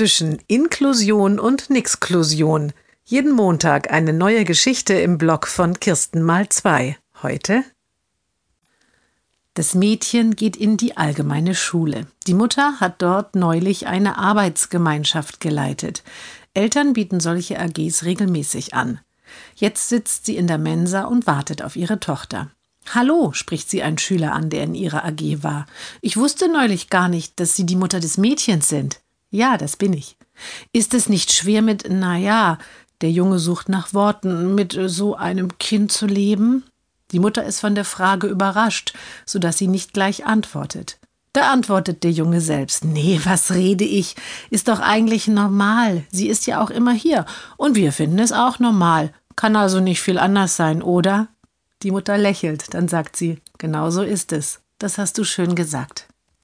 zwischen Inklusion und Nixklusion. Jeden Montag eine neue Geschichte im Blog von Kirsten mal zwei. Heute das Mädchen geht in die allgemeine Schule. Die Mutter hat dort neulich eine Arbeitsgemeinschaft geleitet. Eltern bieten solche AGs regelmäßig an. Jetzt sitzt sie in der Mensa und wartet auf ihre Tochter. Hallo, spricht sie ein Schüler an, der in ihrer AG war. Ich wusste neulich gar nicht, dass Sie die Mutter des Mädchens sind. Ja, das bin ich. Ist es nicht schwer mit, na ja, der Junge sucht nach Worten, mit so einem Kind zu leben? Die Mutter ist von der Frage überrascht, so dass sie nicht gleich antwortet. Da antwortet der Junge selbst: Nee, was rede ich? Ist doch eigentlich normal. Sie ist ja auch immer hier. Und wir finden es auch normal. Kann also nicht viel anders sein, oder? Die Mutter lächelt, dann sagt sie: Genau so ist es. Das hast du schön gesagt.